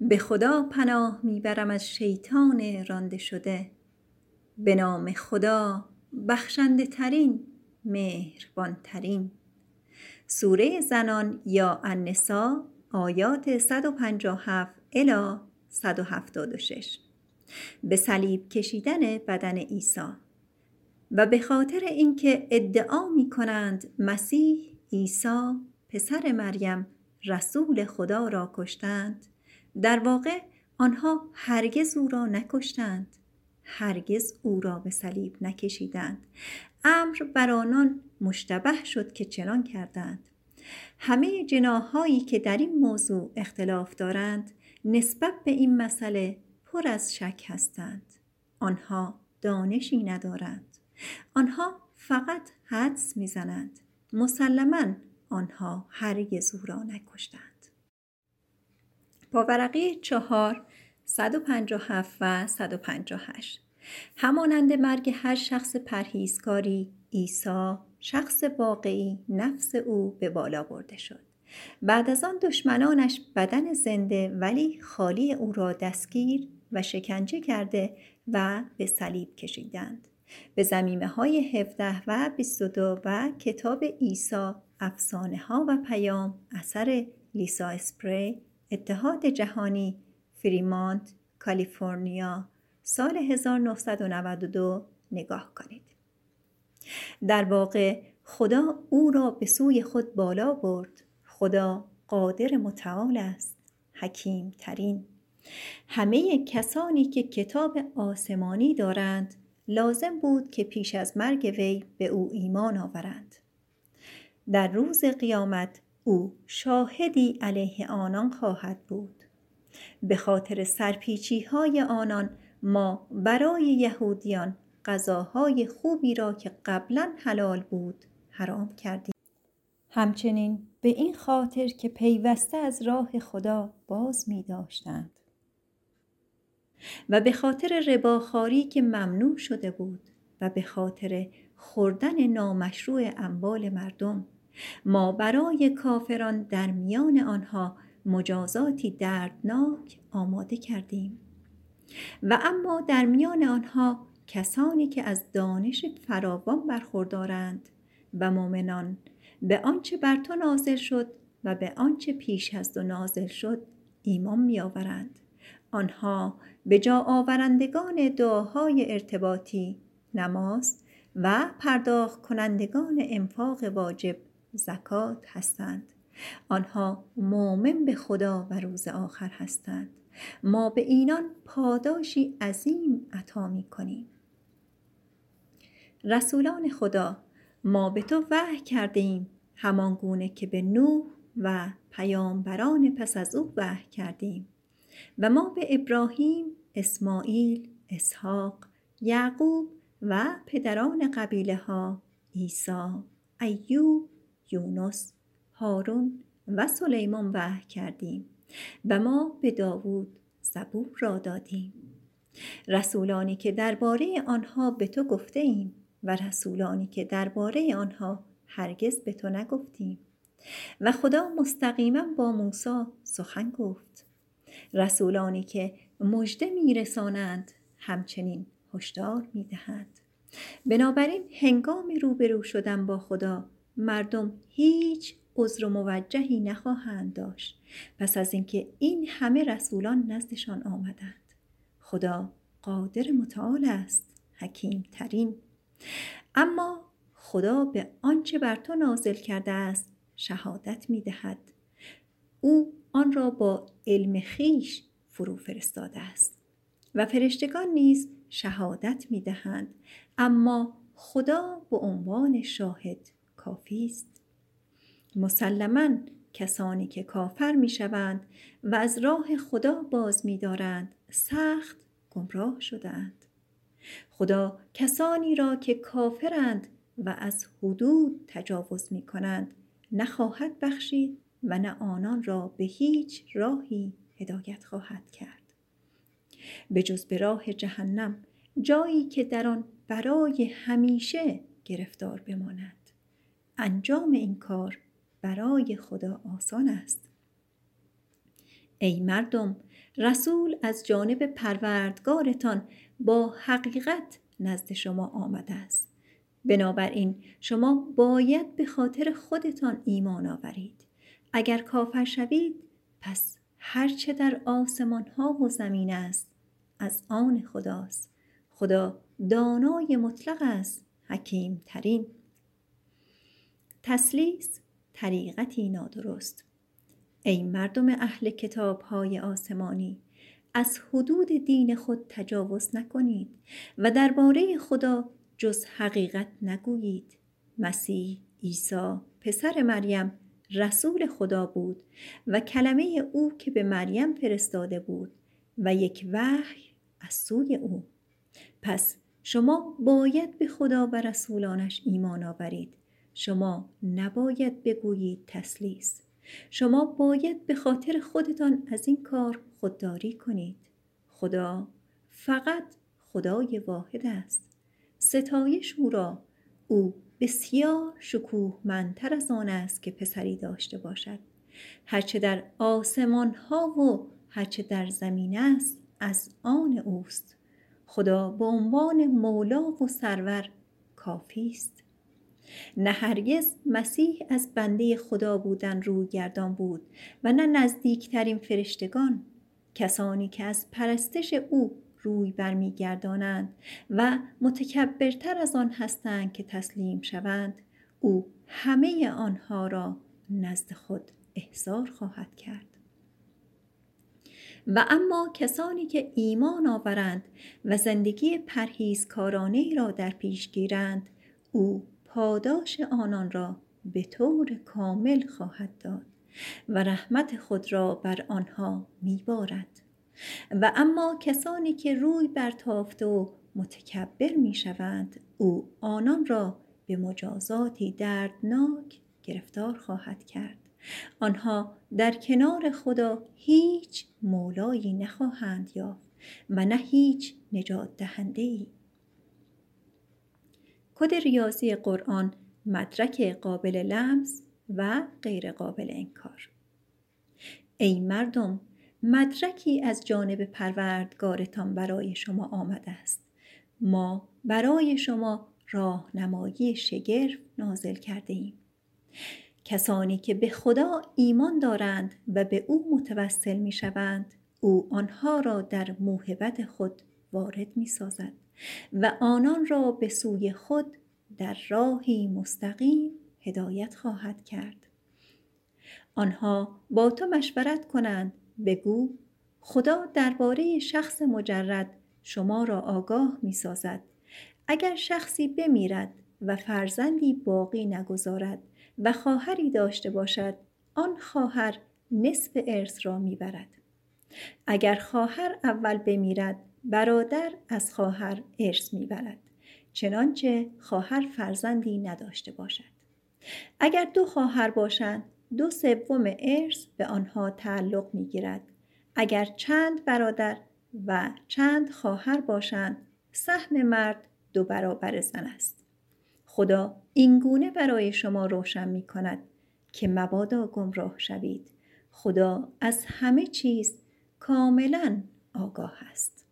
به خدا پناه می برم از شیطان رانده شده. به نام خدا بخشنده ترین مهربان ترین سوره زنان یا النساء آیات 157 الی 176 به صلیب کشیدن بدن عیسی. و به خاطر اینکه ادعا می کنند مسیح عیسی پسر مریم رسول خدا را کشتند در واقع آنها هرگز او را نکشتند هرگز او را به صلیب نکشیدند. امر بر آنان مشتبه شد که چنان کردند. همه جناهایی که در این موضوع اختلاف دارند نسبت به این مسئله پر از شک هستند. آنها دانشی ندارند. آنها فقط حدس می‌زنند. مسلما آنها هرگز او را نکشتند. پاورقی چهار 157 و 158 همانند مرگ هر شخص پرهیزکاری عیسی شخص واقعی نفس او به بالا برده شد. بعد از آن دشمنانش بدن زنده ولی خالی او را دستگیر و شکنجه کرده و به صلیب کشیدند. به زمیمه های 17 و 22 و کتاب عیسی افسانه ها و پیام اثر لیسا اسپری اتحاد جهانی فریمانت کالیفرنیا سال 1992 نگاه کنید. در واقع خدا او را به سوی خود بالا برد. خدا قادر متعال است حکیم ترین همه کسانی که کتاب آسمانی دارند لازم بود که پیش از مرگ وی به او ایمان آورند. در روز قیامت او شاهدی علیه آنان خواهد بود. به خاطر سرپیچی های آنان ما برای یهودیان غذاهای خوبی را که قبلا حلال بود حرام کردیم. همچنین به این خاطر که پیوسته از راه خدا باز می داشتند. و به خاطر رباخاری که ممنوع شده بود و به خاطر خوردن نامشروع اموال مردم ما برای کافران در میان آنها مجازاتی دردناک آماده کردیم. و اما در میان آنها کسانی که از دانش فراوان برخوردارند و مؤمنان به آنچه بر تو نازل شد و به آنچه پیش از تو نازل شد ایمان میآورند. آنها به جا آورندگان دعاهای ارتباطی نماز و پرداخت کنندگان انفاق واجب زکات هستند. آنها مؤمن به خدا و روز آخر هستند. ما به اینان پاداشی عظیم عطا می کنیم رسولان خدا ما به تو وحی کرده ایم همان گونه که به نوح و پیامبران پس از او وحی کردیم و ما به ابراهیم اسماعیل اسحاق یعقوب و پدران قبیله ها عیسی ایوب یونس هارون و سلیمان وحی کردیم و ما به داوود زبور را دادیم. رسولانی که درباره آنها به تو گفته ایم و رسولانی که درباره آنها هرگز به تو نگفتیم. و خدا مستقیما با موسی سخن گفت. رسولانی که مژده میرسانند همچنین هشدار می‌دهند. بنابراین هنگام روبرو شدن با خدا مردم هیچ عذر و موجهی نخواهند داشت. پس از اینکه این همه رسولان نزدشان آمدند. خدا قادر متعال است حکیم ترین اما خدا به آنچه بر تو نازل کرده است شهادت می دهد. او آن را با علم خیش فرو فرستاده است و فرشتگان نیز شهادت می دهند اما خدا به عنوان شاهد کافی است مسلما کسانی که کافر می شوند و از راه خدا باز می دارند سخت گمراه شدند خدا کسانی را که کافرند و از حدود تجاوز می کنند نخواهد بخشید و نه آنان را به هیچ راهی هدایت خواهد کرد. به جز به راه جهنم جایی که در آن برای همیشه گرفتار بماند. انجام این کار برای خدا آسان است. ای مردم رسول از جانب پروردگارتان با حقیقت نزد شما آمده است. بنابراین شما باید به خاطر خودتان ایمان آورید. اگر کافر شوید پس هرچه در آسمان ها و زمین است از آن خداست. خدا دانای مطلق است حکیم ترین تسلیس طریقتی نادرست. ای مردم اهل کتاب های آسمانی از حدود دین خود تجاوز نکنید و درباره خدا جز حقیقت نگویید. مسیح عیسی پسر مریم رسول خدا بود و کلمه او که به مریم فرستاده بود و یک وحی از سوی او. پس شما باید به خدا و رسولانش ایمان آورید. شما نباید بگویید تسلیس. شما باید به خاطر خودتان از این کار خودداری کنید. خدا فقط خدای واحد است. ستایش او را او بسیار شکوهمندتر از آن است که پسری داشته باشد. هرچه در آسمان ها و هرچه در زمین است از آن اوست. خدا به عنوان مولا و سرور کافی است. نه هرگز مسیح از بنده خدا بودن روی گردان بود و نه نزدیکترین فرشتگان کسانی که از پرستش او روی برمیگردانند و متکبرتر از آن هستند که تسلیم شوند او همه آنها را نزد خود احضار خواهد کرد. و اما کسانی که ایمان آورند و زندگی پرهیزکارانه را در پیش گیرند او پاداش آنان را به طور کامل خواهد داد و رحمت خود را بر آنها میبارد و اما کسانی که روی برتافته و متکبر می‌شوند او آنان را به مجازاتی دردناک گرفتار خواهد کرد آنها در کنار خدا هیچ مولایی نخواهند یافت و نه هیچ نجات دهنده ای. کد ریاضی قرآن مدرک قابل لمس و غیر قابل انکار. ای مردم مدرکی از جانب پروردگارتان برای شما آمده است. ما برای شما راهنمایی شگرف نازل کرده ایم. کسانی که به خدا ایمان دارند و به او متوسل می شوند او آنها را در موهبت خود وارد می سازد و آنان را به سوی خود در راهی مستقیم هدایت خواهد کرد. آنها با تو مشورت کنند بگو خدا درباره شخص مجرد شما را آگاه می سازد اگر شخصی بمیرد و فرزندی باقی نگذارد و خواهری داشته باشد آن خواهر نصف ارث را می‌برد. اگر خواهر اول بمیرد برادر از خواهر ارث می‌برد چنانچه خواهر فرزندی نداشته باشد. اگر دو خواهر باشند دو سوم ارث به آنها تعلق می‌گیرد. اگر چند برادر و چند خواهر باشند سهم مرد دو برابر زن است. خدا اینگونه برای شما روشن می کند که مبادا گمراه شوید. خدا از همه چیز کاملا آگاه است.